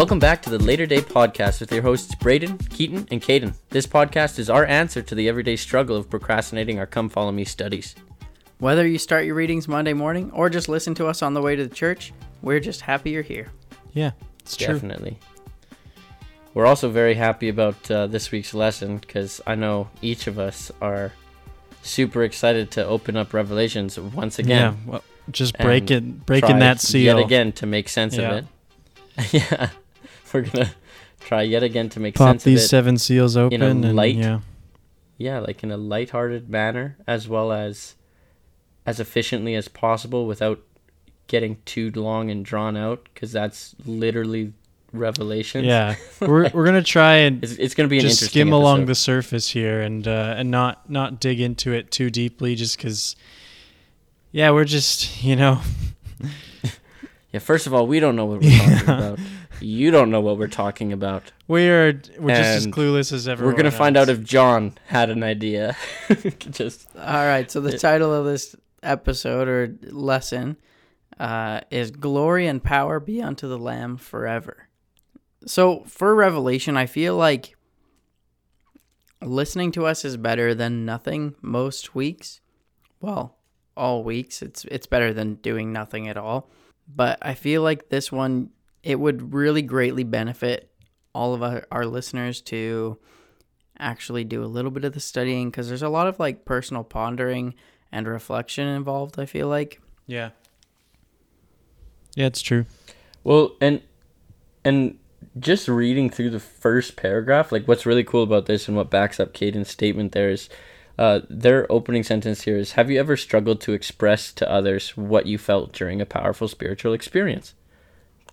Welcome back to the Later Day Podcast with your hosts Braden, Keaton, and Caden. This podcast is our answer to the everyday struggle of procrastinating our Come Follow Me studies. Whether you start your readings Monday morning or just listen to us on the way to the church, we're just happy you're here. Yeah, it's true. Definitely. We're also very happy about uh, this week's lesson because I know each of us are super excited to open up Revelations once again. Yeah, well, just breaking breaking that seal yet again to make sense Yeah. of it. yeah, we're gonna try yet again to make Pop sense these of it. seven seals open and light- yeah, yeah, like in a lighthearted manner, as well as as efficiently as possible without getting too long and drawn out, because that's literally Revelation. yeah. we're we're gonna try and it's, it's gonna be an just interesting skim along the surface here and uh, and not not dig into it too deeply, just because. Yeah, we're just you know Yeah, first of all, we don't know what we're Yeah. talking about. You don't know what we're talking about. we are we're just as clueless as everyone. we're gonna find out if John had an idea. just All right, so the It- title of this episode or lesson uh, is Glory and Power Be Unto the Lamb Forever. So for Revelation, I feel like listening to us is better than nothing most weeks. Well, all weeks. It's it's better than doing nothing at all. But I feel like this one it would really greatly benefit all of our, our listeners to actually do a little bit of the studying because there's a lot of like personal pondering and reflection involved. I feel like. Yeah. Yeah, it's true. Well, and and just reading through the first paragraph, like what's really cool about this and what backs up Caden's statement there is uh, their opening sentence here is Have you ever struggled to express to others what you felt during a powerful spiritual experience?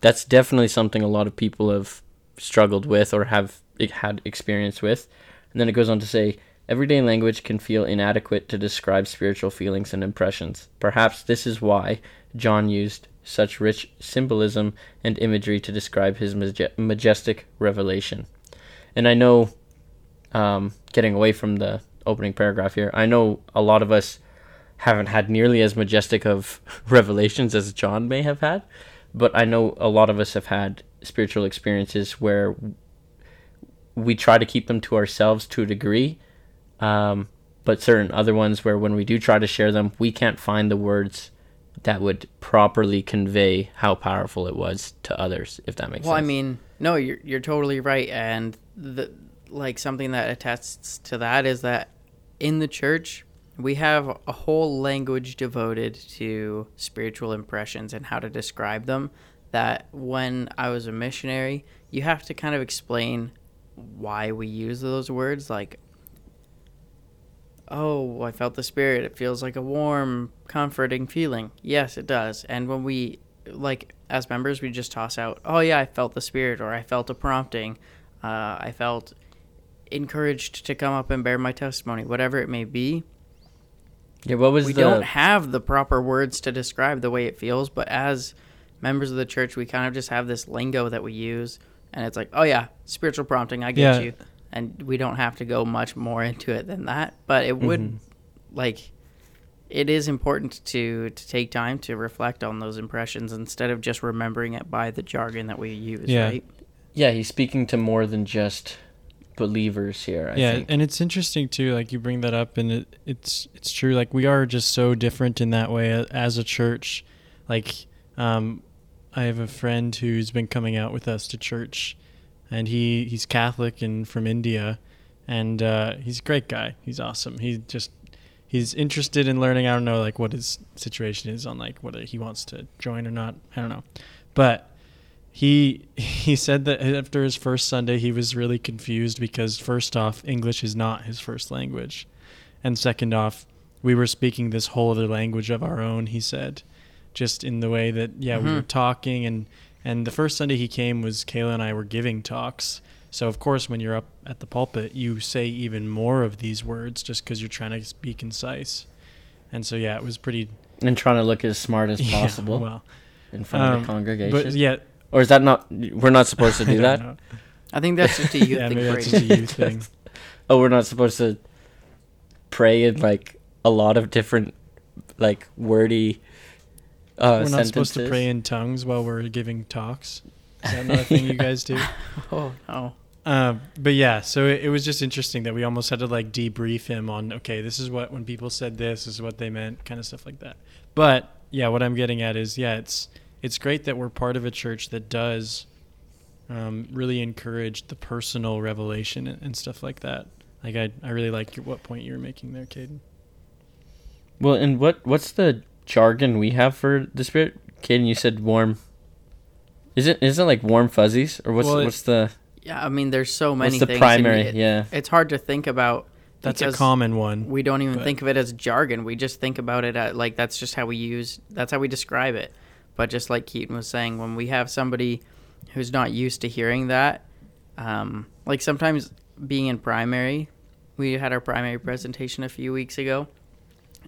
That's definitely something a lot of people have struggled with or have had experience with. And then it goes on to say, Everyday language can feel inadequate to describe spiritual feelings and impressions. Perhaps this is why John used such rich symbolism and imagery to describe his maje- majestic revelation. And I know, um, getting away from the opening paragraph here, I know a lot of us haven't had nearly as majestic of revelations as John may have had, but I know a lot of us have had spiritual experiences where we try to keep them to ourselves to a degree, um, but certain other ones where when we do try to share them, we can't find the words that would properly convey how powerful it was to others, if that makes sense. Well, I mean, no, you're you're totally right, and the like something that attests to that is that in the church we have a whole language devoted to spiritual impressions and how to describe them. That when I was a missionary, you have to kind of explain why we use those words, like. Oh, I felt the spirit. It feels like a warm, comforting feeling. Yes, it does. And when we, like, as members, we just toss out, oh, yeah, I felt the spirit, or I felt a prompting. Uh, I felt encouraged to come up and bear my testimony, whatever it may be. Yeah, what was We the don't have the proper words to describe the way it feels, but as members of the church, we kind of just have this lingo that we use. And it's like, oh, yeah, spiritual prompting, I get Yeah. you. And we don't have to go much more into it than that. But it would, Mhm. like, it is important to to take time to reflect on those impressions instead of just remembering it by the jargon that we use, Yeah. right? Yeah, he's speaking to more than just believers here, I yeah, think. and it's interesting too. Like you bring that up, and it, it's it's true. Like we are just so different in that way as a church. Like, um, I have a friend who's been coming out with us to church, and he he's Catholic and from India, and uh, he's a great guy. He's awesome. He just he's interested in learning. I don't know like what his situation is on like whether he wants to join or not. I don't know, but he he said that after his first Sunday he was really confused because first off English is not his first language, and second off we were speaking this whole other language of our own. He said, just in the way that yeah we were talking and and the first Sunday he came was Kayla and I were giving talks. So of course when you're up at the pulpit you say even more of these words just because you're trying to be concise. And so yeah, it was pretty and trying to look as smart as yeah, possible well, in front of um, the congregation. but yeah, or is that not? We're not supposed to do don't that. know. I think that's just a youth yeah, thing, maybe that's just a youth thing. Oh, we're not supposed to pray in like a lot of different, like wordy. Uh, we're not supposed to pray in tongues while we're giving talks. Is that another thing you guys do? Oh no. Um, but yeah, so it, it was just interesting that we almost had to like debrief him on okay, this is what when people said this, this is what they meant, kind of stuff like that. But yeah, what I'm getting at is yeah, it's it's great that we're part of a church that does um, really encourage the personal revelation and, and stuff like that. Like I, I really like your, what point you were making there, Caden. Well, and what what's the jargon we have for the spirit? Caden, you said warm. Is it isn't it like warm fuzzies or what's Well, what's the Yeah, I mean, there's so many what's the things. primary? it- yeah. It's hard to think about. That's a common one. We don't even but- think of it as jargon. We just think about it at, like that's just how we use. That's how we describe it. But just like Keaton was saying, when we have somebody who's not used to hearing that, um, like sometimes being in primary, we had our primary presentation a few weeks ago,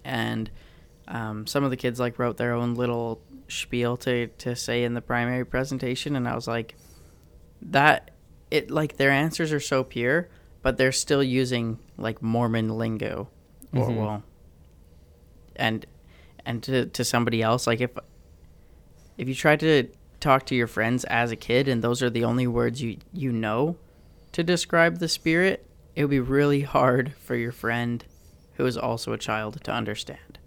and um, some of the kids like wrote their own little spiel to to say in the primary presentation, and I was like, that it like their answers are so pure, but they're still using like Mormon lingo, or Mhm. well, and and to to somebody else like if if you try to talk to your friends as a kid and those are the only words you you know to describe the spirit, it would be really hard for your friend who is also a child to understand.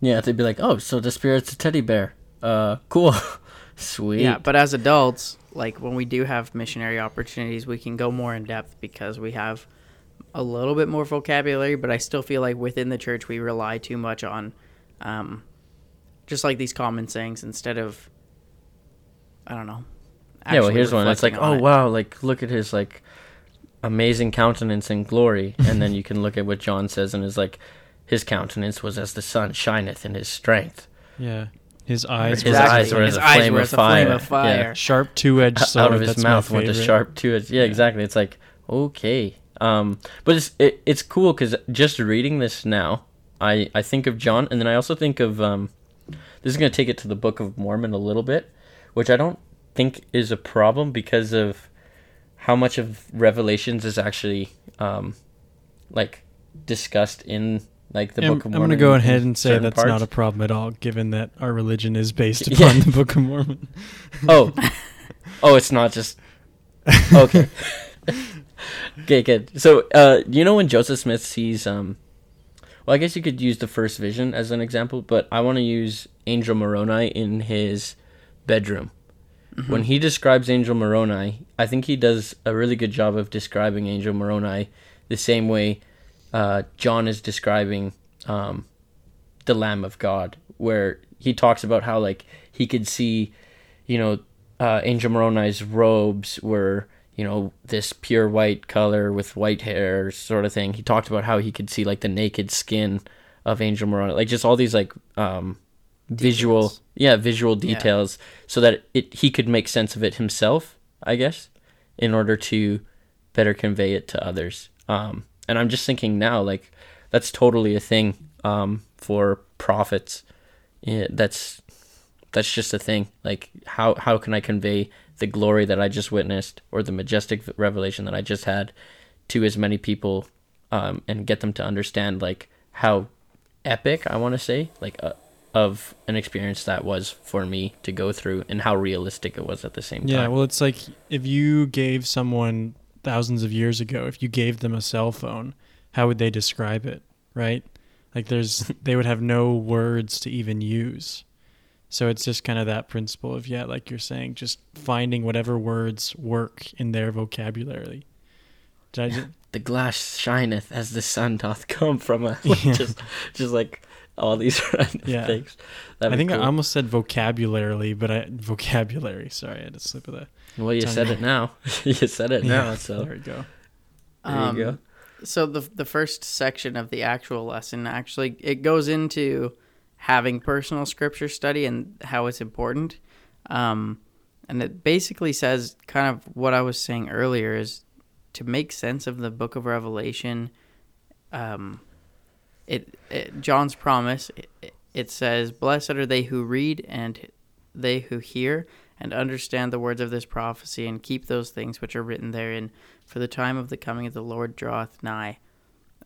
Yeah, they'd be like, "Oh, so the spirit's a teddy bear. Uh, cool, sweet." Yeah, but as adults, like when we do have missionary opportunities, we can go more in depth because we have a little bit more vocabulary. But I still feel like within the church we rely too much on, um, just like these common sayings instead of, I don't know. yeah. Well, here's one. It's like, reflecting "Oh it. wow, like look at his like amazing countenance and glory," and then you can look at what John says and is like, "His countenance was as the sun shineth in his strength." Yeah, his eyes. His Exactly. eyes were His as a eyes flame were of as a flame fire. of fire. Yeah. sharp two-edged sword. out of his that's mouth my went a sharp two edged. Yeah, Yeah. exactly. It's like okay, um, but it's it, it's cool because just reading this now, I I think of John, and then I also think of um, this is gonna take it to the Book of Mormon a little bit, which I don't think is a problem because of how much of Revelations is actually um, like discussed in like the I'm, Book of Mormon. I'm gonna go ahead and say that's parts. not a problem at all, given that our religion is based Yeah. upon the Book of Mormon. Oh, oh, it's not just okay. okay, good. So, uh, you know when Joseph Smith sees, um, well, I guess you could use the first vision as an example, but I want to use Angel Moroni in his bedroom. When he describes Angel Moroni, I think he does a really good job of describing Angel Moroni the same way uh, John is describing um, the Lamb of God, where he talks about how like he could see, you know, uh, Angel Moroni's robes were you know this pure white color with white hair sort of thing. He talked about how he could see like the naked skin of Angel Moroni, like just all these like um, visual, Details. yeah, visual Yeah. details, so that it he could make sense of it himself, I guess, in order to better convey it to others. Um, and I'm just thinking now, like that's totally a thing um, for prophets. Yeah, that's that's just a thing. Like how how can I convey the glory that I just witnessed or the majestic revelation that I just had to as many people um, and get them to understand like how epic I want to say like uh, of an experience that was for me to go through and how realistic it was at the same time. Yeah, well, it's like if you gave someone thousands of years ago, if you gave them a cell phone, how would they describe it, right? Like there's they would have no words to even use. So it's just kind of that principle of yeah, like you're saying, just finding whatever words work in their vocabulary. Did I just, the glass shineth as the sun doth come from a Yeah. just just like all these random Yeah. things. I That'd be think I almost said vocabularily, but I vocabulary. Sorry, I had to slip of that. well, you said it now. you said it now, so there we go. there Um, you go. So the the first section of the actual lesson actually it goes into having personal scripture study and how it's important. Um, and it basically says kind of what I was saying earlier is to make sense of the book of Revelation. Um, it, it John's promise. It, it says, "Blessed are they who read and they who hear and understand the words of this prophecy and keep those things which are written therein, for the time of the coming of the Lord draweth nigh."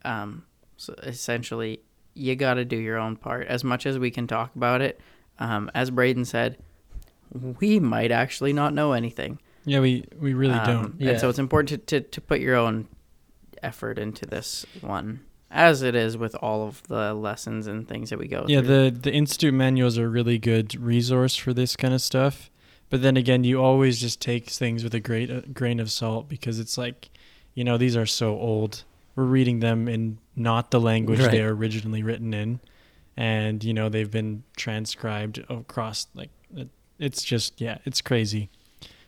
Um, so essentially, you got to do your own part. As much as we can talk about it, um, as Braden said, we might actually not know anything. Yeah, we we really Um, don't. Yeah. And so it's important to, to, to put your own effort into this one, as it is with all of the lessons and things that we go Yeah, through. the the institute manuals are a really good resource for this kind of stuff. But then again, you always just take things with a great uh, grain of salt because it's like, you know, these are so old. We're reading them in not the language Right. they are originally written in, and you know they've been transcribed across like it, it's just yeah, it's crazy.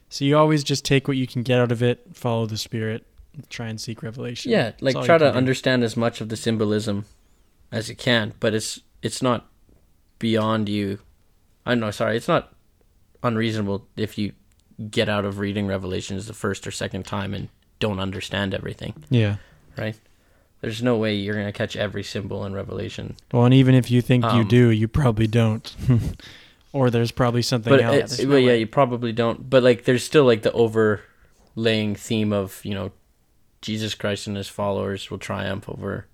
So you always just take what you can get out of it, follow the spirit, try and seek revelation. Yeah, like try to do. understand as much of the symbolism as you can, but it's it's not beyond you. I know, sorry, it's not unreasonable if you get out of reading Revelations the first or second time and don't understand everything, Yeah. right? There's no way you're gonna catch every symbol in Revelation. Well, and even if you think you Um, do, you probably don't. or there's probably something but else. it- there's no yeah, way. you probably don't. But like, there's still like the overlaying theme of you know, Jesus Christ and his followers will triumph over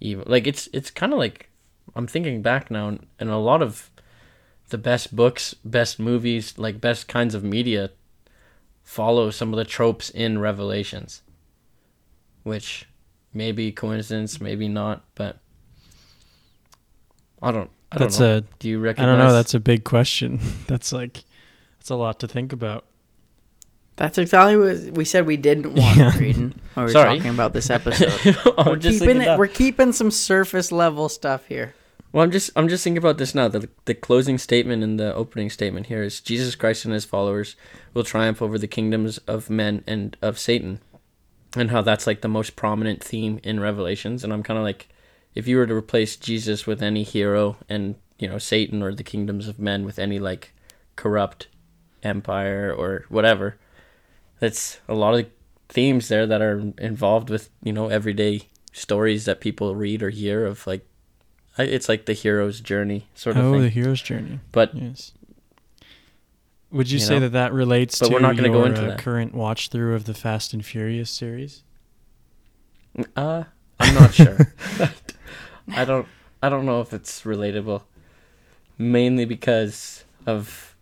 evil. Like it's it's kind of like I'm thinking back now, and, and a lot of the best books, best movies, like best kinds of media follow some of the tropes in Revelations, which maybe coincidence, maybe not, but I don't. I don't that's know. a Do you I don't know, that's a big question. that's like that's a lot to think about. That's exactly what we said we didn't want Yeah. reading when we were Sorry. talking about this episode. We're just keeping it. We're keeping some surface level stuff here. Well, I'm just I'm just thinking about this now. The the closing statement and the opening statement here is Jesus Christ and his followers will triumph over the kingdoms of men and of Satan. And how that's like the most prominent theme in Revelations. And I'm kind of like if you were to replace Jesus with any hero and, you know, Satan or the kingdoms of men with any like corrupt empire or whatever, that's a lot of themes there that are involved with, you know, everyday stories that people read or hear of like it's like the hero's journey sort of oh, thing. the hero's journey. But Yes. Would you, You say know? that that relates But to we're not gonna your go into uh, that. current watch through of the Fast and Furious series? uh, I'm not sure. I don't. I don't know if it's relatable. Mainly because of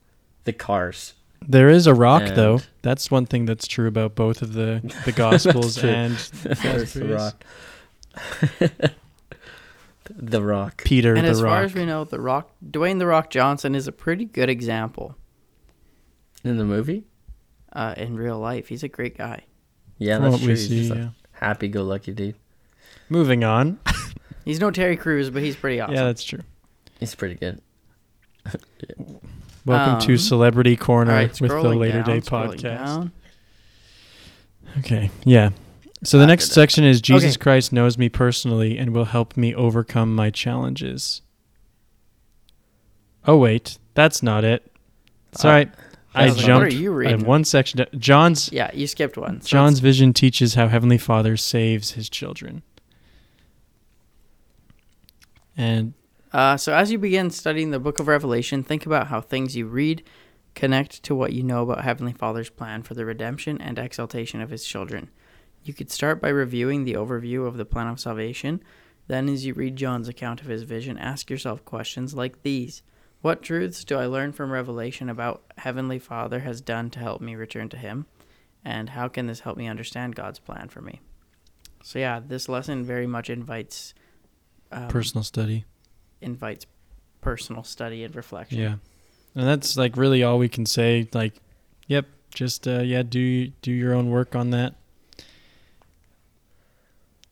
the cars. There is a rock though. That's one thing that's true about both of the the Gospels and the Fast There's and the Furious. rock. the rock. Peter and the as Rock. far as we know, the Rock, Dwayne the Rock Johnson is a pretty good example In the movie? uh, in real life. He's a great guy. Yeah, From that's what true. we He's see, just a happy-go-lucky dude. Moving on. He's no Terry Crews, but he's pretty awesome. Yeah, that's true. He's pretty good. Welcome to Um, Celebrity Corner All right, with the Later down, Day Podcast. down. Okay, yeah. So the next section is Jesus Okay. Christ knows me personally and will help me overcome my challenges. Oh wait, that's not it. It's Uh, I jumped. What are you I reading? have one section. John's Yeah, you skipped one. So John's vision teaches how Heavenly Father saves His children. And Uh, so, as you begin studying the book of Revelation, think about how things you read connect to what you know about Heavenly Father's plan for the redemption and exaltation of His children. You could start by reviewing the overview of the plan of salvation. Then, as you read John's account of his vision, ask yourself questions like these What truths do I learn from Revelation about Heavenly Father has done to help me return to Him? And how can this help me understand God's plan for me? So, yeah, this lesson very much invites. Um, personal study. invites personal study and reflection. Yeah. And that's like really all we can say. Like, yep, just uh, yeah, do do your own work on that.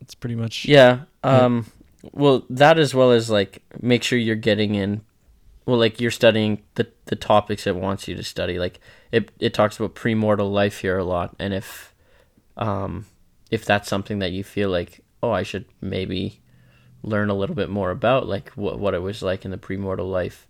It's pretty much Yeah. Um well that as well as like make sure you're getting in well like you're studying the the topics it wants you to study. Like it it talks about premortal life here a lot and if um if that's something that you feel like oh I should maybe learn a little bit more about like what what it was like in the premortal life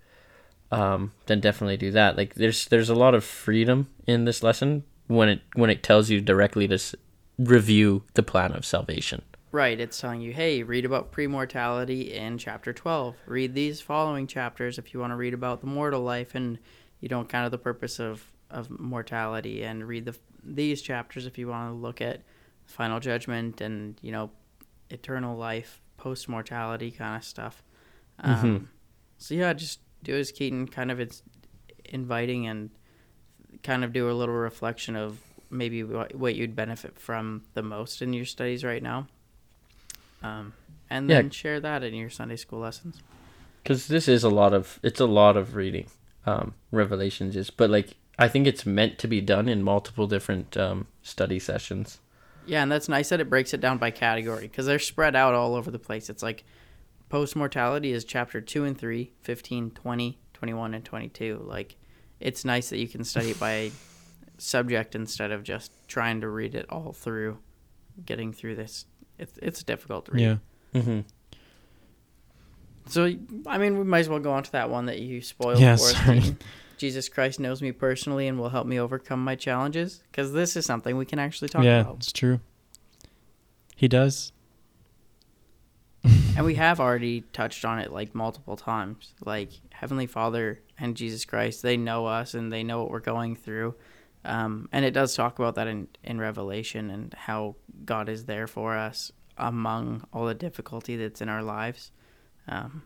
um then definitely do that. Like there's there's a lot of freedom in this lesson when it when it tells you directly to s- review the plan of salvation. Right. It's telling you, hey, read about premortality in chapter 12. Read these following chapters if you want to read about the mortal life and, you know, kind of the purpose of, of mortality. And read the these chapters if you want to look at final judgment and, you know, eternal life, post mortality kind of stuff. Um, Mhm. So, yeah, just do as Keaton kind of it's inviting and kind of do a little reflection of maybe what you'd benefit from the most in your studies right now. Um, and Yeah. then share that in your Sunday school lessons. because this is a lot of it's a lot of reading um revelations is but like i think it's meant to be done in multiple different um study sessions Yeah, and that's nice that it breaks it down by category because they're spread out all over the place. It's like post mortality is chapter 2 and 3, 15, 20, 21, and 22. Like, it's nice that you can study it by subject instead of just trying to read it all through, getting through this. It's, it's difficult to read. Yeah. mm-hmm. So, I mean, we might as well go on to that one that you spoiled Yeah, for sorry. Dean. Jesus Christ knows me personally and will help me overcome my challenges because this is something we can actually talk yeah, about. Yeah, it's true. He does. And we have already touched on it like multiple times. Like Heavenly Father and Jesus Christ, they know us and they know what we're going through. Um, and it does talk about that in, in Revelation and how God is there for us among all the difficulty that's in our lives. Um,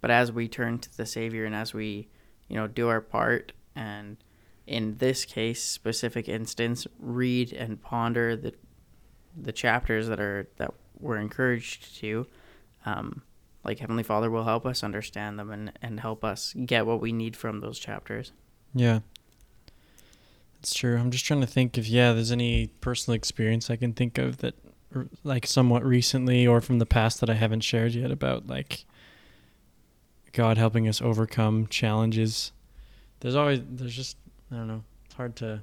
but as we turn to the Savior and as we, you know, do our part and in this case, specific instance, read and ponder the the chapters that are that we're encouraged to, um, like Heavenly Father will help us understand them and, and help us get what we need from those chapters. Yeah. That's true. I'm just trying to think if yeah, there's any personal experience I can think of that like somewhat recently or from the past that I haven't shared yet about like God helping us overcome challenges. There's always there's just I don't know. It's hard to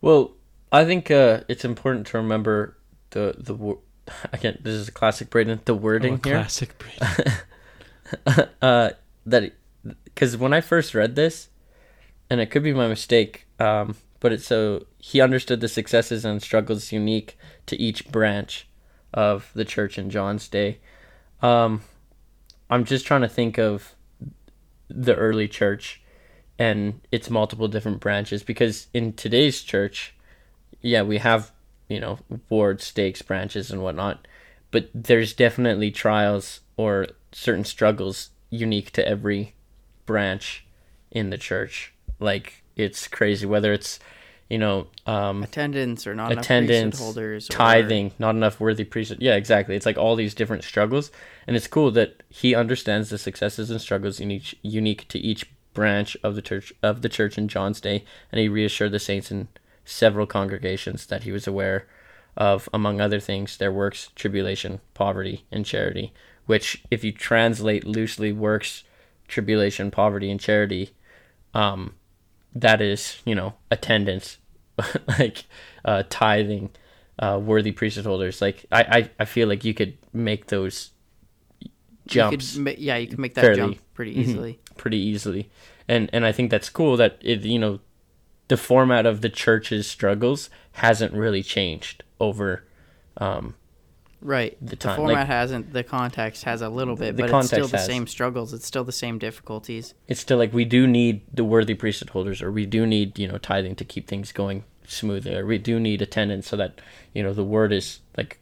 well i think uh it's important to remember the the wo- again this is a classic braden the wording oh, a here classic Brady. uh, that because when I first read this, and it could be my mistake, um, but it's so he understood the successes and struggles unique to each branch of the church in John's day. Um, I'm just trying to think of the early church and its multiple different branches because in today's church, yeah, we have you know ward stakes branches and whatnot, but there's definitely trials or certain struggles unique to every branch in the church. Like it's crazy whether it's you know um, Attendance or not attendance, holders, or- tithing, not enough worthy priesthood. Yeah, exactly. It's like all these different struggles, and it's cool that he understands the successes and struggles in each unique to each branch of the church of the church in John's day, and he reassured the saints in several congregations that he was aware of, among other things, their works, tribulation, poverty, and charity. Which, if you translate loosely, works, tribulation, poverty, and charity, um, that is, you know, attendance, like uh, tithing, uh, worthy priesthood holders. Like I, I, I feel like you could make those you jumps could yeah, you can make that fairly- jump pretty Mhm. easily. pretty easily, and and I think that's cool that it, you know, the format of the church's struggles hasn't really changed over. Um, Right. The The, format like- hasn't. The context has a little bit, the but it's still the has. same struggles. It's still the same difficulties. it's still like we do need the worthy priesthood holders, or we do need you know tithing to keep things going smoothly, or we do need attendance so that you know the word is like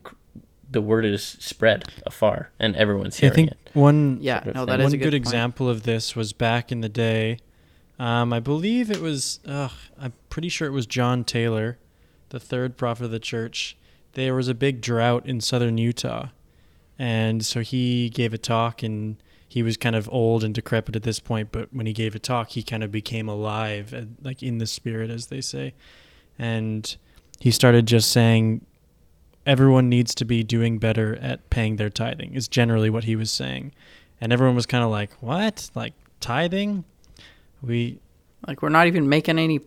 the word is spread afar and everyone's I hearing think it. one Yeah, sort of no, that is one a good, good, example of this was back in the day. Um, I believe it was. Ugh, I'm pretty sure it was John Taylor, the third prophet of the church. There was a big drought in southern Utah, and so he gave a talk, and he was kind of old and decrepit at this point. But when he gave a talk, he kind of became alive, uh, like in the spirit, as they say, and he started just saying, "Everyone needs to be doing better at paying their tithing." Is generally what he was saying and everyone was kind of like, "What? Like tithing? We Like we're not even making any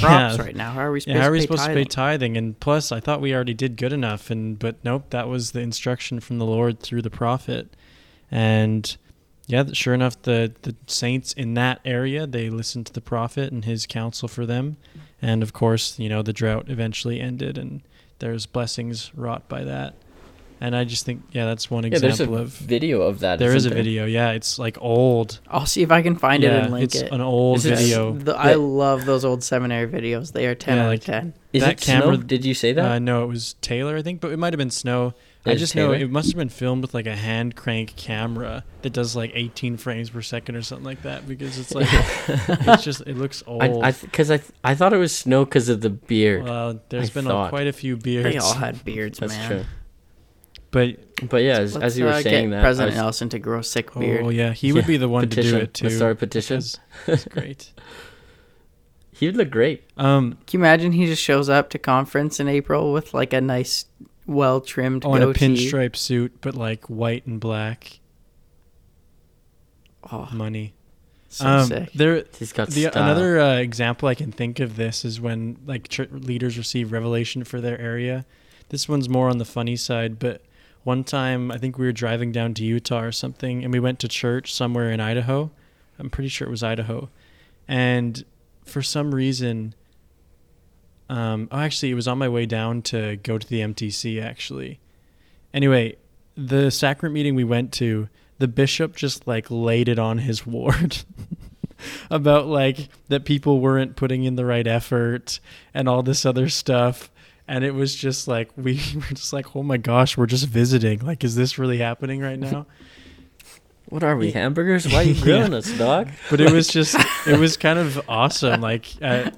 crops Yeah. right now. How are we supposed, yeah, how are to, pay supposed to pay tithing?" And plus, I thought we already did good enough, and but nope, that was the instruction from the Lord through the prophet, and yeah, sure enough, the the saints in that area they listened to the prophet and his counsel for them, and of course, you know, the drought eventually ended, and there's blessings wrought by that. And I just think, yeah, that's one Yeah, there's a example of. video of that. There is a isn't video, yeah. It's like old. I'll see if I can find it yeah, and link it's it. an old Is video. The- I love those old seminary videos. They are ten Yeah, out like- of ten. Is that it camera? camera- Did you say that? Uh, no, it was Taylor, I think, but it might have been Snow. I is just know it must have been filmed with like a hand crank camera that does like 18 frames per second or something like that because it's like it's just it looks old. I, I, because I, th- I thought it was snow because of the beard. well, there's I been a, quite a few beards. They all had beards, That's man. true. But But yeah, as, as you were uh, saying get that, President was- Nelson to grow a sick beard. oh yeah, he would Yeah, be the one petition. to do it too. Let's start a petition. That's great. he would look great. Um, Can you imagine he just shows up to conference in April with like a nice, well trimmed oh, in a pinstripe suit, but like white and black. Oh, Money. so um, sick. there, He's got the style. another uh, example I can think of this is when like church leaders receive revelation for their area. This one's more on the funny side, but one time I think we were driving down to Utah or something, and we went to church somewhere in Idaho. I'm pretty sure it was Idaho, and for some reason, um, oh, actually, it was on my way down to go to the MTC. Actually, anyway, the sacrament meeting we went to, the bishop just like laid it on his ward about like that people weren't putting in the right effort and all this other stuff. And it was just like we were just like, oh my gosh, we're just visiting. Like, is this really happening right now? What are we, hamburgers? Why are you Yeah. grilling us, dog? But it was just, it was kind of awesome. Like, uh,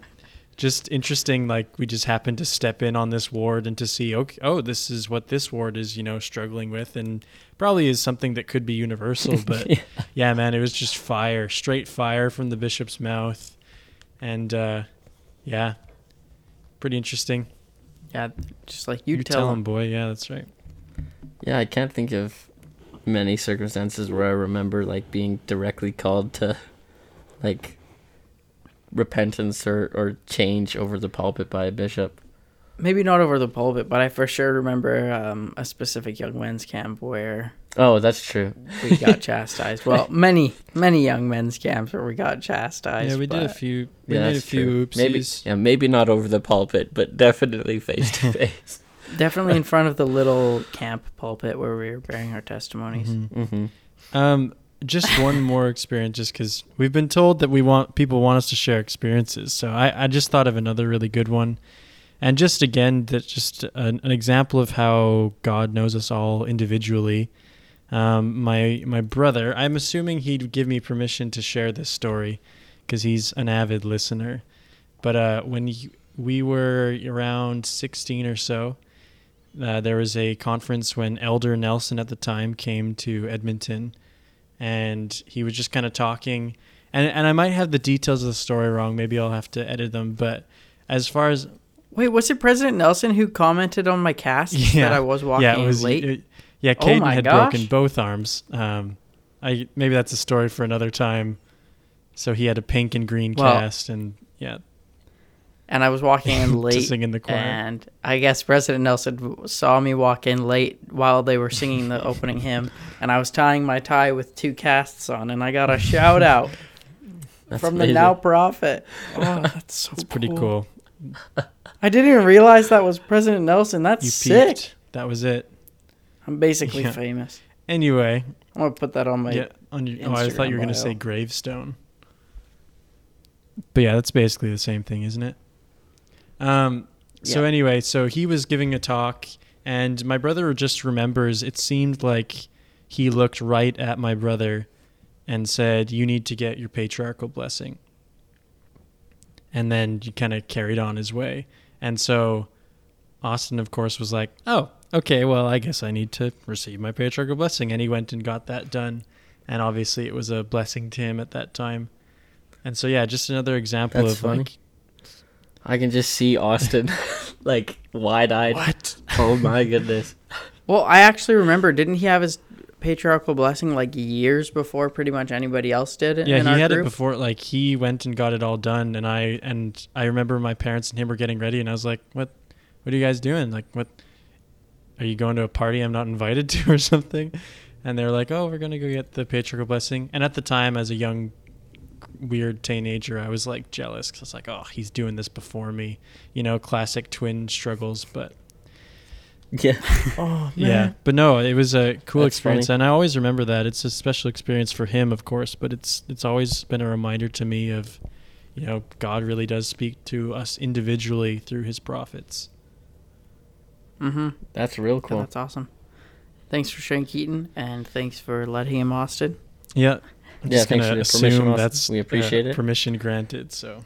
just interesting. Like, we just happened to step in on this ward and to see, okay, oh, this is what this ward is, you know, struggling with, and probably is something that could be universal. But Yeah. yeah, man, it was just fire, straight fire from the bishop's mouth, and uh, yeah, pretty interesting. Yeah, just like you, You tell, him. boy. Yeah, that's right. Yeah, I can't think of many circumstances where I remember like being directly called to like repentance or, or change over the pulpit by a bishop. Maybe not over the pulpit, but I for sure remember um, a specific young men's camp where Oh, that's true. we got chastised. Well, many, many young men's camps where we got chastised. yeah, we did a few. We yeah, made a few true. Maybe, oopsies. yeah, maybe not over the pulpit, but definitely face to face. Definitely in front of the little camp pulpit where we were bearing our testimonies. Mhm. Mm-hmm. Um, just one more experience, just because we've been told that we want people want us to share experiences. So I, I just thought of another really good one, and just again, that's just an, an example of how God knows us all individually. Um, my my brother, I'm assuming he'd give me permission to share this story, because he's an avid listener. But uh, when he, we were around 16 or so, uh, there was a conference when Elder Nelson at the time came to Edmonton, and he was just kind of talking. And and I might have the details of the story wrong. Maybe I'll have to edit them. But as far as Wait, was it President Nelson who commented on my cast Yeah. that I was walking yeah, it was late? it- yeah, Oh Caden my had gosh. broken both arms. Um, I maybe that's a story for another time. So he had a pink and green Well, cast, and yeah, and I was walking in to late. sing in the choir. And I guess President Nelson saw me walk in late while they were singing the opening hymn, and I was tying my tie with two casts on, and I got a shout out from amazing. the now prophet. Oh, that's so It's pretty cool. I didn't even realize that was President Nelson. That's You sick. peaked. That was it. I'm basically Yeah. famous. Anyway, I'm gonna put that on my. yeah. On your, oh, I thought you were Instagram gonna bio. say gravestone. But yeah, that's basically the same thing, isn't it? Um. So Yeah. anyway, so he was giving a talk, and my brother just remembers. It seemed like he looked right at my brother, and said, "You need to get your patriarchal blessing." And then he kind of carried on his way, and so Austin, of course, was like, "Oh, okay. Well, I guess I need to receive my patriarchal blessing." And he went and got that done, and obviously, it was a blessing to him at that time. And so, yeah, just another example That's of funny. like, I can just see Austin like wide eyed. what? Oh my goodness. Well, I actually remember. Didn't he have his patriarchal blessing like years before pretty much anybody else did? Yeah, he had group? it before. Like he went and got it all done, and I and I remember my parents and him were getting ready, and I was like, "What? What are you guys doing? Like, what? Are you going to a party I'm not invited to or something?" And they're like, "Oh, we're gonna go get the patriarchal blessing." And at the time, as a young, weird teenager, I was like jealous because I was like, "Oh, he's doing this before me," you know, classic twin struggles. But Yeah. Oh yeah, but no, it was a cool That's experience, funny. and I always remember that. It's a special experience for him, of course, but it's it's always been a reminder to me of, you know, God really does speak to us individually through His prophets. Mm-hmm. That's real cool. that's awesome. Thanks for sharing, Keaton, and thanks for letting him, Austin. Yeah. I'm Yeah, just thanks gonna for the permission, assume Austin. that's We appreciate uh, it. Permission granted. So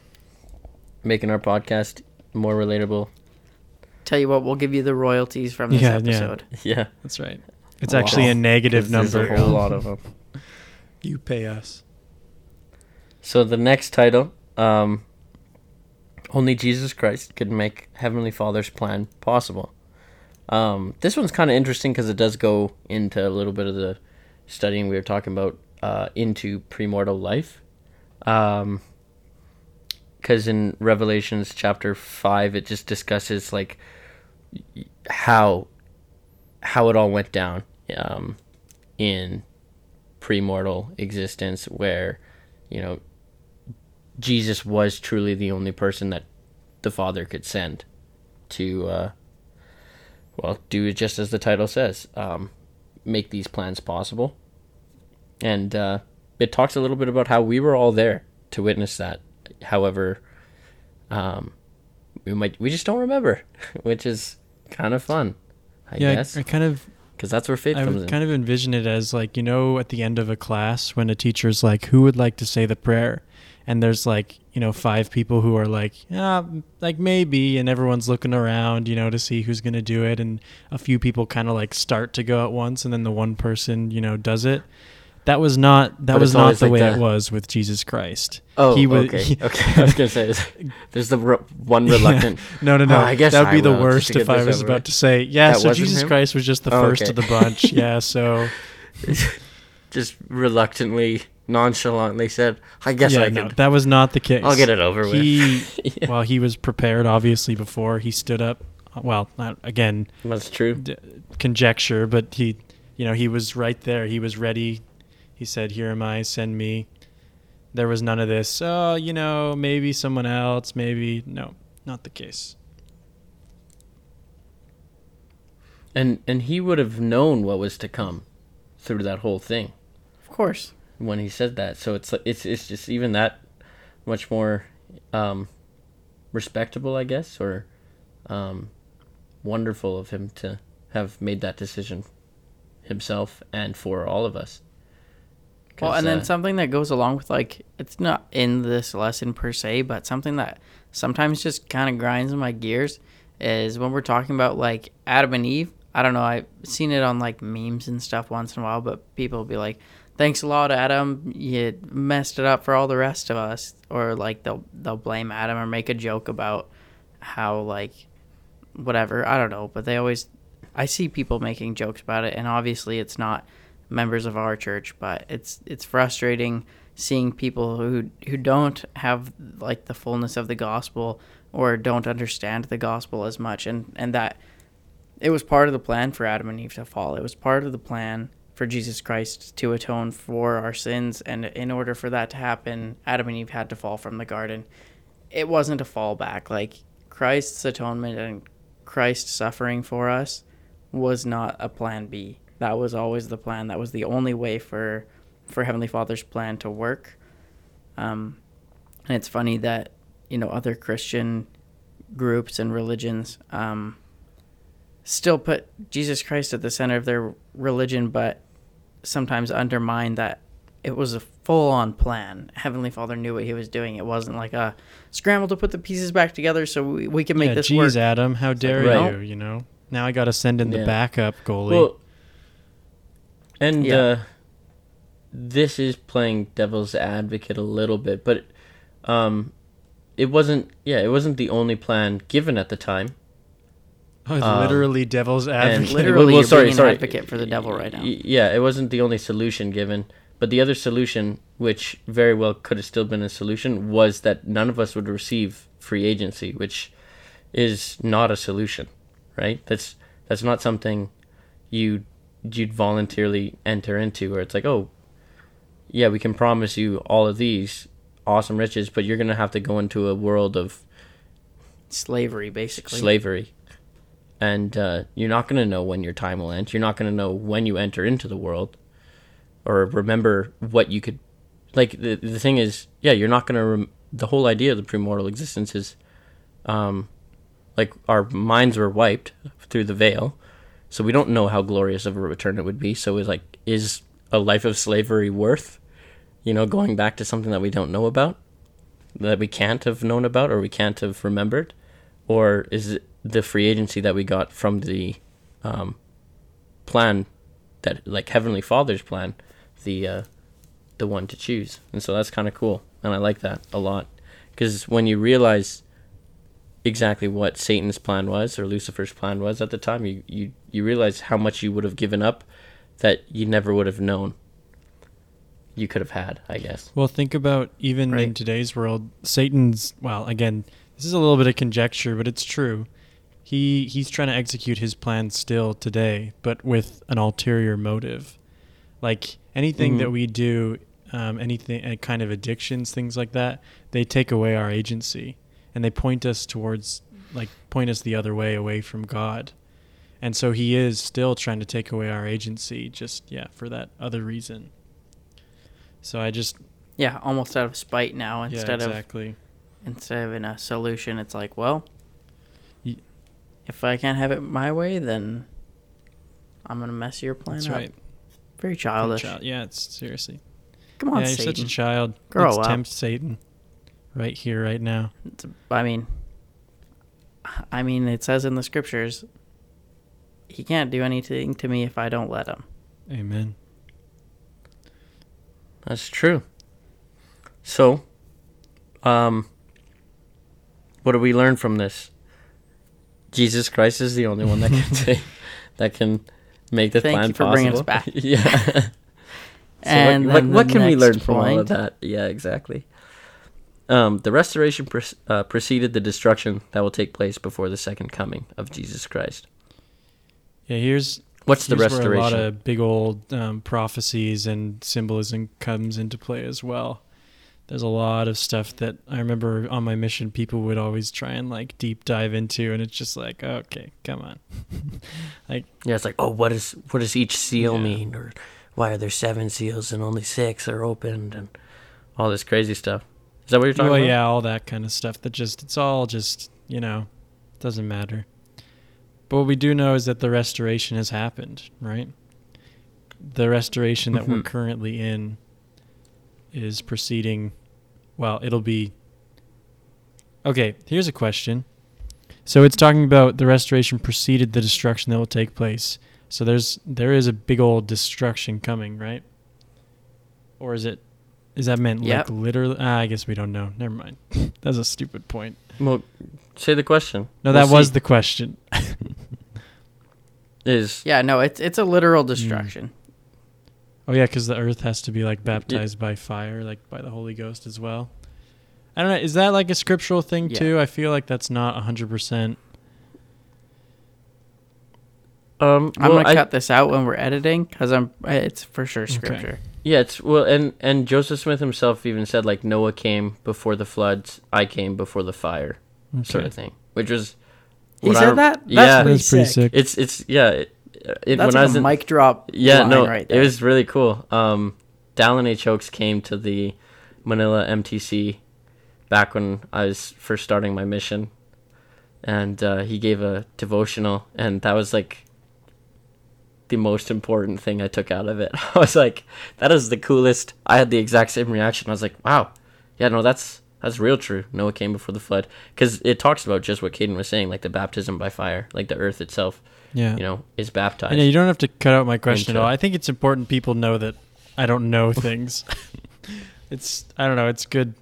Making our podcast more relatable. Tell you what, we'll give you the royalties from this Yeah, yeah. episode. Yeah. that's right. It's Wow. actually a negative 'Cause there's number. a whole lot of them. You pay us. So the next title, um, only Jesus Christ could make Heavenly Father's plan possible. Um, this one's kind of interesting because it does go into a little bit of the studying we were talking about uh, into premortal life. Um, because in Revelations chapter five, it just discusses like y- how how it all went down um, in premortal existence, where you know Jesus was truly the only person that the Father could send to, uh, well, do just as the title says, um, make these plans possible. And uh, it talks a little bit about how we were all there to witness that. However, um, we might we just don't remember, which is kind of fun, I yeah, guess, I, I kind of because that's where faith I comes in. kind of envision it as like you know at the end of a class when a teacher's like, "Who would like to say the prayer?" and there's like you know five people who are like, "Yeah, like maybe," and everyone's looking around, you know, to see who's gonna do it, and a few people kind of like start to go at once, and then the one person you know does it. That was not that But was not the like way it was with Jesus Christ. Oh, He would- okay, he- okay. I was gonna say, there's the re- one reluctant. No, no, no. Oh, I guess that would be the worst if I was about with. to say, yeah. That so Jesus him? Christ was just the Oh, first okay. of the bunch. yeah. So just reluctantly, nonchalantly said, "I guess yeah, I no, could. that was not the case. I'll get it over with." He, Yeah. well, he was prepared obviously before he stood up. Well, not again That's true. d- conjecture, but he, you know, he was right there. He was ready. He said, "Here am I. Send me." There was none of this. Oh, you know, maybe someone else. Maybe no, not the case. And and he would have known what was to come through that whole thing Of course. when he said that. So it's it's it's just even that much more um, respectable, I guess, or um, wonderful of him to have made that decision himself and for all of us. Well, and then uh, something that goes along with like it's not in this lesson per se, but something that sometimes just kind of grinds my gears is when we're talking about like Adam and Eve. I don't know. I've seen it on like memes and stuff once in a while, but people will be like, "Thanks a lot, Adam. You messed it up for all the rest of us," or like they'll they'll blame Adam or make a joke about how like whatever. I don't know, but they always. I see people making jokes about it, and obviously it's not members of our church, but it's it's frustrating seeing people who who don't have like the fullness of the gospel or don't understand the gospel as much, and and that it was part of the plan for Adam and Eve to fall. It was part of the plan for Jesus Christ to atone for our sins, and in order for that to happen, Adam and Eve had to fall from the garden. It wasn't a fallback. Like Christ's atonement and Christ suffering for us was not a plan B. That was always the plan. That was the only way for for Heavenly Father's plan to work. Um, and it's funny that you know other Christian groups and religions um, still put Jesus Christ at the center of their religion, but sometimes undermine that it was a full on plan. Heavenly Father knew what he was doing. It wasn't like a scramble to put the pieces back together so we, we can make yeah, this geez, work. Adam, how dare Right. you? You know, now I got to send in the backup goalie. Well, and Yeah. uh, this is playing devil's advocate a little bit, but um, it wasn't. Yeah, it wasn't the only plan given at the time. oh, um, literally devil's and advocate. Literally, well, you're sorry, being sorry. an advocate for the devil right now. Yeah, it wasn't the only solution given, but the other solution, which very well could have still been a solution, was that none of us would receive free agency, which is not a solution, right? That's that's not something you you'd voluntarily enter into, where it's like, oh, yeah, we can promise you all of these awesome riches, but you're gonna have to go into a world of Slavery, basically. slavery. And uh, you're not going to know when your time will end. You're not going to know when you enter into the world or remember what you could. Like, the, the thing is, yeah, you're not going to. Rem- the whole idea of the premortal existence is um, like our minds were wiped through the veil. So we don't know how glorious of a return it would be. So it's like, is a life of slavery worth, you know, going back to something that we don't know about, that we can't have known about or we can't have remembered, or is it the free agency that we got from the um, plan that like Heavenly Father's plan, the uh, the one to choose, and so that's kind of cool, and I like that a lot, because when you realize exactly what Satan's plan was or Lucifer's plan was at the time, you you you realize how much you would have given up that you never would have known you could have had, I guess. Well, think about even in today's world, Satan's. Well, again, this is a little bit of conjecture, but it's true. He he's trying to execute his plan still today, but with an ulterior motive. Like anything that Mhm. we do, um, anything, uh, kind of addictions, things like that, they take away our agency, and they point us towards, like, point us the other way, away from God. And so he is still trying to take away our agency, just yeah, for that other reason. So I just Yeah, almost out of spite now instead yeah, of exactly. instead of in a solution. It's like, well, if I can't have it my way, then I'm gonna mess your plan That's up. right. Very childish. child. Yeah, it's seriously. Come on, yeah, you're Satan. such a child. Grow Let's up. tempt Satan, right here, right now. It's- I mean, I mean, it says in the scriptures, he can't do anything to me if I don't let him. Amen. That's true. So, um, what do we learn from this? Jesus Christ is the only one that can say, that can make the Thank plan you for possible. bringing us back. yeah. So And what, what, what can we learn next from all of that? Yeah, exactly. Um, the restoration pre- uh, preceded the destruction that will take place before the second coming of Jesus Christ. Yeah, here's What's the here's where a lot of big old um, prophecies and symbolism comes into play as well. There's a lot of stuff that I remember on my mission people would always try and like deep dive into, and it's just like, okay, come on. Like yeah, it's like, oh, what is what does each seal Yeah. mean, or why are there seven seals and only six are opened, and all this crazy stuff. Is that what you're talking well, about? yeah, all that kind of stuff. That just it's all just you know doesn't matter. But what we do know is that the restoration has happened, right? The restoration that we're Mhm. currently in is proceeding. Well, it'll be. Okay, here's a question. So it's talking about the restoration preceded the destruction that will take place. So there's there is a big old destruction coming, right? Or is it is that meant Yep. like literally? Ah, I guess we don't know. Never mind. That's a stupid point. Well, say the question. No, We'll that was see. the question. is Yeah, no, it's it's a literal destruction. Oh yeah, because the earth has to be like baptized by fire, like by the Holy Ghost as well. I don't know. Is that like a scriptural thing Yeah. too? I feel like that's not hundred percent. um. I'm well, gonna I- cut this out when we're editing because I'm. It's for sure scripture. Yeah, it's well, and and Joseph Smith himself even said like Noah came before the floods, I came before the fire, sort of thing, which was. He what I said that. That's yeah, pretty, That's pretty sick. sick. it's it's yeah. It, it, That's when I was a in, mic drop. Yeah, line no, right it was really cool. Um, Dallin H. Oaks came to the Manila MTC back when I was first starting my mission, and uh, he gave a devotional, and that was like the most important thing I took out of it. I was like, that is the coolest. I had the exact same reaction. I was like, wow, yeah, no, that's that's real true. Noah came before the flood because it talks about just what Caden was saying, like the baptism by fire, like the earth itself, Yeah. you know, is baptized. I know you don't have to cut out my question into- at all. I think it's important people know that I don't know things. it's I don't know. It's good.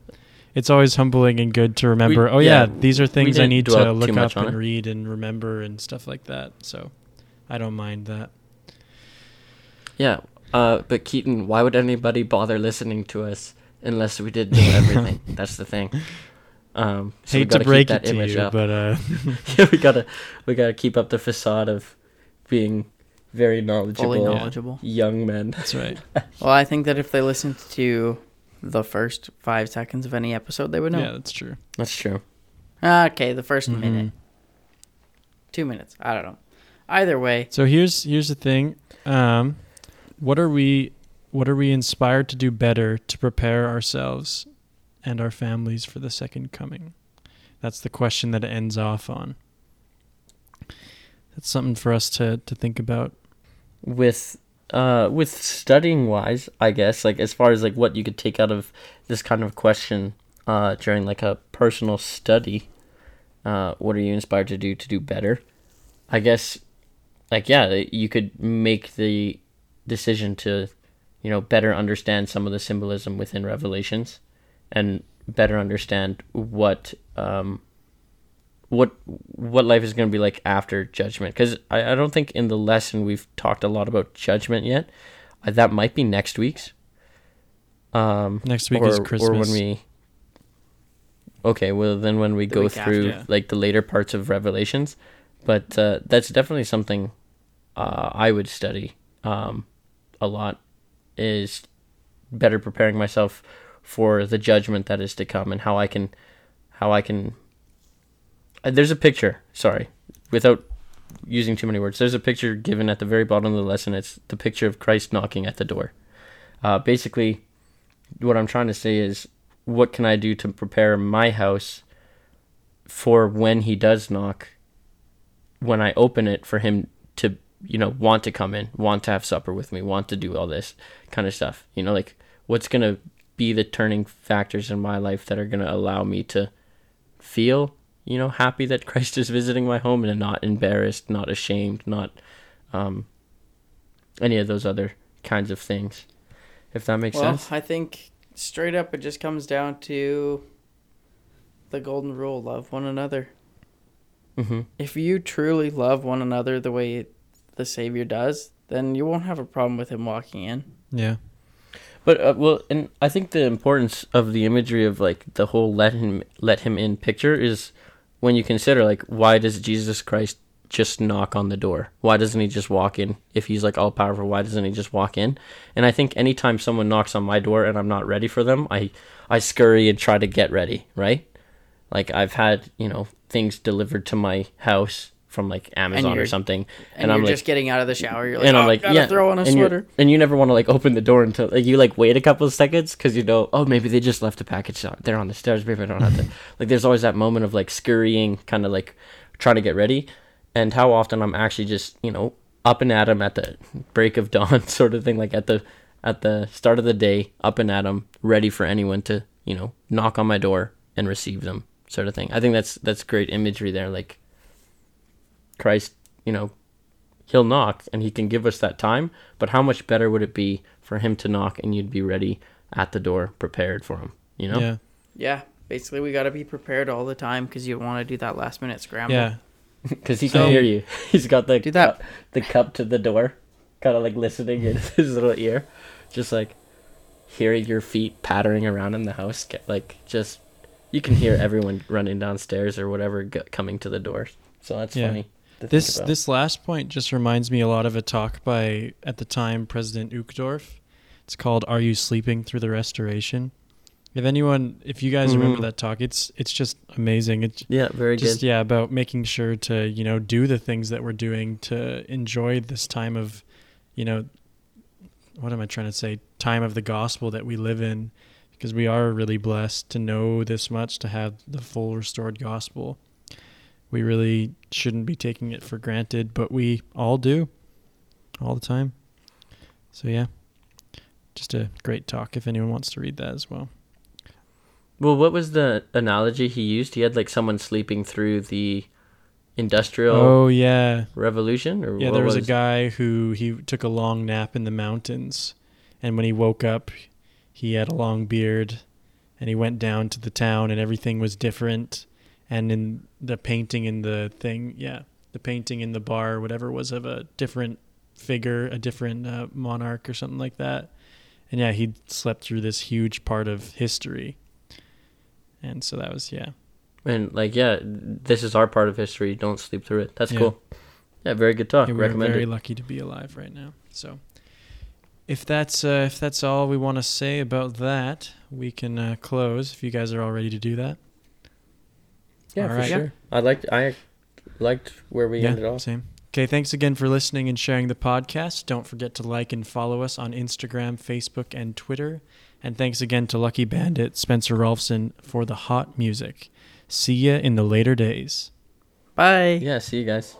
It's always humbling and good to remember. oh yeah, yeah, these are things I need to look up and it. read and remember and stuff like that. So I don't mind that. Yeah, uh, but Keaton, why would anybody bother listening to us unless we did know everything? That's the thing. Um, so we Hate to gotta keep break that it to image you, up. but uh, yeah, we gotta we gotta keep up the facade of being very knowledgeable, fully knowledgeable. young men. that's right. Well, I think that if they listened to the first five seconds of any episode, they would know. Yeah, that's true. That's true. Okay, the 1st Mhm. minute, two minutes. I don't know. Either way, So here's here's the thing. Um, what are we what are we inspired to do better to prepare ourselves and our families for the second coming? That's the question that it ends off on. that's something for us to to think about. with uh with studying wise i guess like as far as like what you could take out of this kind of question uh during like a personal study uh what are you inspired to do to do better i guess like yeah you could make the decision to you know better understand some of the symbolism within revelations and better understand what um what what life is going to be like after judgment because I, I don't think in the lesson we've talked a lot about judgment yet uh, that might be next week's um Next week or, is or Christmas. when we okay well then when we The go through after. like the later parts of revelations but uh, that's definitely something uh, i would study um, a lot is better preparing myself for the judgment that is to come and how i can how i can uh, there's a picture sorry without using too many words there's a picture given at the very bottom of the lesson. It's the picture of christ knocking at the door. Uh, basically what i'm trying to say is what can i do to prepare my house for when he does knock when i open it for him to you know want to come in want to have supper with me want to do all this kind of stuff you know like what's going to be the turning factors in my life that are going to allow me to feel you know happy that christ is visiting my home and not embarrassed not ashamed not um any of those other kinds of things if that makes sense. well, sense I think straight up it just comes down to the golden rule: love one another. mm-hmm. If you truly love one another the way the Savior does, then you won't have a problem with him walking in. Yeah. But uh, well, and I think the importance of the imagery of like the whole let him let him in picture is when you consider like why does Jesus Christ just knock on the door? Why doesn't he just walk in? If he's like all powerful, why doesn't he just walk in? And I think anytime someone knocks on my door and I'm not ready for them, I I scurry and try to get ready, right? Like I've had, you know, things delivered to my house from like Amazon or something And, and, you're I'm like just getting out of the shower. You're like, and oh, I'm like, yeah, throw on a and sweater. and you never want to like open the door until like you like wait a couple of seconds because you know, oh, maybe they just left a package. there on the stairs. Maybe I don't have to. like, there's always that moment of like scurrying, kind of like trying to get ready, and how often I'm actually just you know up and at 'em at the break of dawn, sort of thing, like at the at the start of the day, up and at 'em, ready for anyone to you know knock on my door and receive them, sort of thing. I think that's that's great imagery there, like Christ, you know, he'll knock and he can give us that time but how much better would it be for him to knock and you'd be ready at the door prepared for him you know Yeah. Yeah, basically we got to be prepared all the time because you want to do that last minute scramble. Yeah. because he So- can hear you he's got the Do that. cup, the cup to the door kind of like listening in his little ear just like hearing your feet pattering around in the house get like just you can hear everyone running downstairs or whatever go, coming to the door so that's Yeah. funny to think This this last point just reminds me a lot of a talk by at the time President Uchtdorf. It's called "Are You Sleeping Through the Restoration?" If anyone, if you guys remember Mhm. that talk, it's it's just amazing. It's yeah very just good yeah about making sure to you know do the things that we're doing to enjoy this time of, you know, what am I trying to say? Time of the gospel that we live in, because we are really blessed to know this much to have the full restored gospel. We really shouldn't be taking it for granted, but we all do, all the time. So yeah, just a great talk. If anyone wants to read that as well. Well, what was the analogy he used? He had like someone sleeping through the industrial Oh yeah, revolution, or Yeah, there was, a guy who he took a long nap in the mountains, and when he woke up, he had a long beard, and he went down to the town, and everything was different. And in the painting in the thing, yeah, the painting in the bar, whatever was of a different figure, a different uh, monarch or something like that. And yeah, he slept through this huge part of history. And so that was yeah, and like yeah, this is our part of history. Don't sleep through it. That's Yeah. cool. Yeah, very good talk. Yeah, we're very lucky to be alive right now. So, if that's uh, if that's all we want to say about that, we can uh, close. If you guys are all ready to do that, yeah, All for right. sure. I liked I liked where we ended off. same. Okay, thanks again for listening and sharing the podcast. Don't forget to like and follow us on Instagram, Facebook, and Twitter. And thanks again to Lucky Bandit Spencer Rolfson for the hot music. See ya in the later days. Bye. Yeah, see you guys.